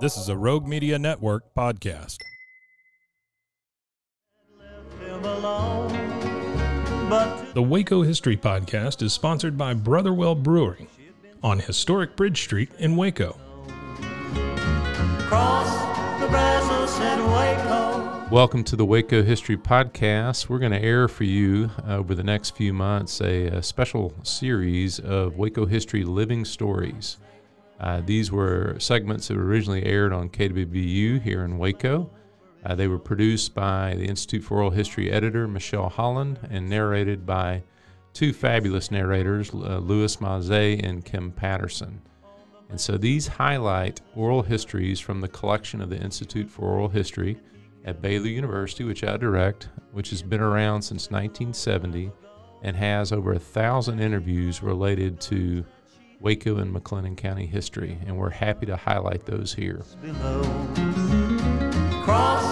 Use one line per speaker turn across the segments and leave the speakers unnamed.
This is a Rogue Media Network podcast. The Waco History Podcast is sponsored by Brotherwell Brewery on historic Bridge Street in Waco.
Welcome to the Waco History Podcast. We're going to air for you uh, over the next few months a, a special series of Waco History Living Stories. Uh, these were segments that were originally aired on KWBU here in Waco. Uh, they were produced by the Institute for Oral History editor Michelle Holland and narrated by two fabulous narrators, uh, Louis Maze and Kim Patterson. And so these highlight oral histories from the collection of the Institute for Oral History at Baylor University, which I direct, which has been around since 1970 and has over a thousand interviews related to Waco and McLennan County history, and we're happy to highlight those here. Cross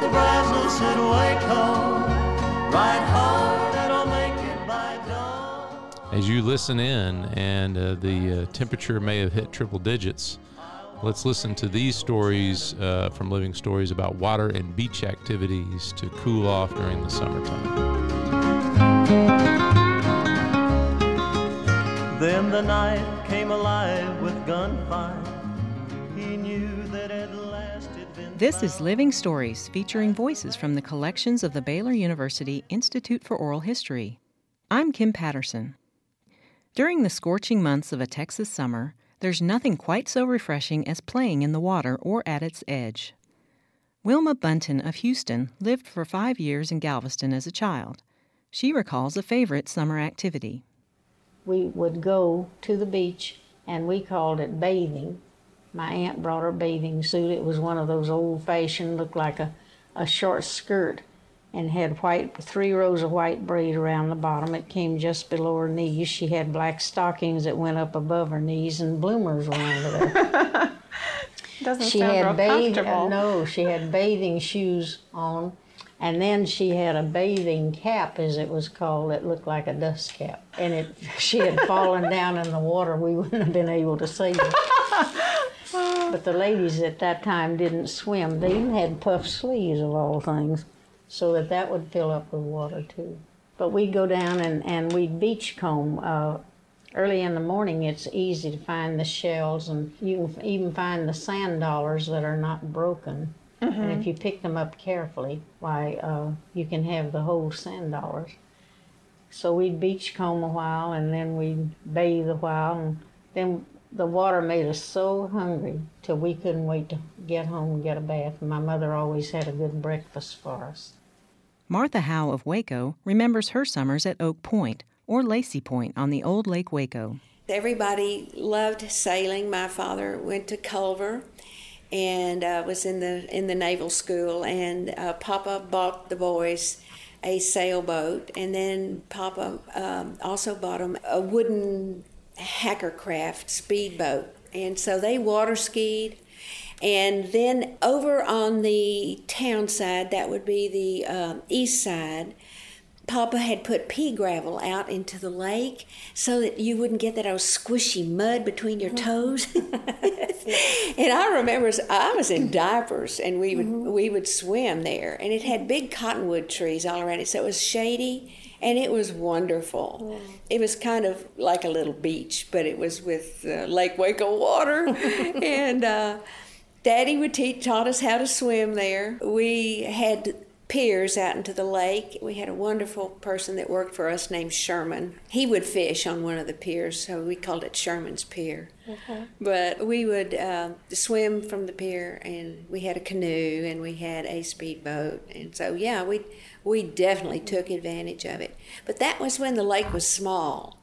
the Brazos at Waco, ride hard and I'll make it by dawn. As you listen in and uh, the uh, temperature may have hit triple digits, let's listen to these stories uh, from Living Stories about water and beach activities to cool off during the summertime.
Then the night came alive with gunfire. He knew that at last it'd been.
This is Living Stories featuring voices from the collections of the Baylor University Institute for Oral History. I'm Kim Patterson. During the scorching months of a Texas summer, there's nothing quite so refreshing as playing in the water or at its edge. Wilma Bunton of Houston lived for five years in Galveston as a child. She recalls a favorite summer activity
we would go to the beach and we called it bathing. My aunt brought her bathing suit. It was one of those old fashioned, looked like a, a short skirt and had white three rows of white braid around the bottom. It came just below her knees. She had black stockings that went up above her knees and bloomers were under there.
Doesn't she sound had real bath- comfortable.
no, she had bathing shoes on and then she had a bathing cap, as it was called, that looked like a dust cap. And if she had fallen down in the water, we wouldn't have been able to save her. but the ladies at that time didn't swim. They even had puff sleeves, of all things, so that that would fill up with water too. But we'd go down and, and we'd beachcomb. Uh, early in the morning, it's easy to find the shells, and you can even find the sand dollars that are not broken. Mm-hmm. And if mm-hmm. you pick them up carefully, why, uh, you can have the whole sand dollars. So we'd beachcomb a while and then we'd bathe a while. And then the water made us so hungry till we couldn't wait to get home and get a bath. And my mother always had a good breakfast for us.
Martha Howe of Waco remembers her summers at Oak Point or Lacey Point on the old Lake Waco.
Everybody loved sailing. My father went to Culver and uh, was in the in the naval school. And uh, Papa bought the boys a sailboat, and then Papa um, also bought them a wooden Hacker-Craft speedboat, and so they water skied. And then over on the town side, that would be the uh, east side, Papa had put pea gravel out into the lake so that you wouldn't get that old squishy mud between your toes. and I remember I was in diapers and we would mm-hmm. we would swim there and it had big cottonwood trees all around it so it was shady and it was wonderful. Yeah. It was kind of like a little beach, but it was with uh, Lake Waco water and uh, Daddy would teach taught us how to swim there. We had piers out into the lake. We had a wonderful person that worked for us named Sherman. He would fish on one of the piers, so we called it Sherman's Pier. Uh-huh. But we would uh, swim from the pier, and we had a canoe, and we had a speedboat, and so yeah, we we definitely took advantage of it. But that was when the lake was small.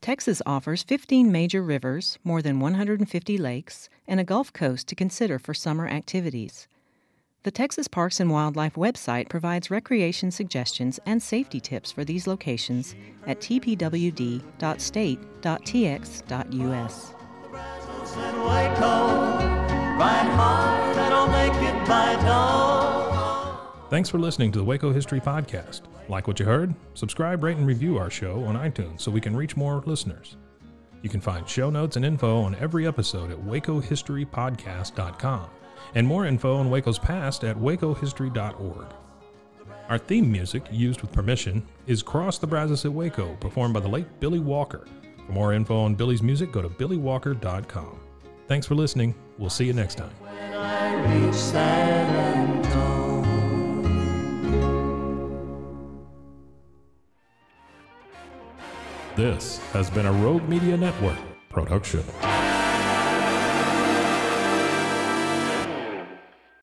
Texas offers 15 major rivers, more than 150 lakes, and a Gulf Coast to consider for summer activities. The Texas Parks and Wildlife website provides recreation suggestions and safety tips for these locations at tpwd.state.tx.us.
Thanks for listening to the Waco History Podcast. Like what you heard? Subscribe, rate, and review our show on iTunes so we can reach more listeners. You can find show notes and info on every episode at wacohistorypodcast.com and more info on Waco's past at wacohistory.org. Our theme music, used with permission, is Cross the Brazos at Waco, performed by the late Billy Walker. For more info on Billy's music, go to billywalker.com. Thanks for listening. We'll see you next time. This has been a Rogue Media Network production.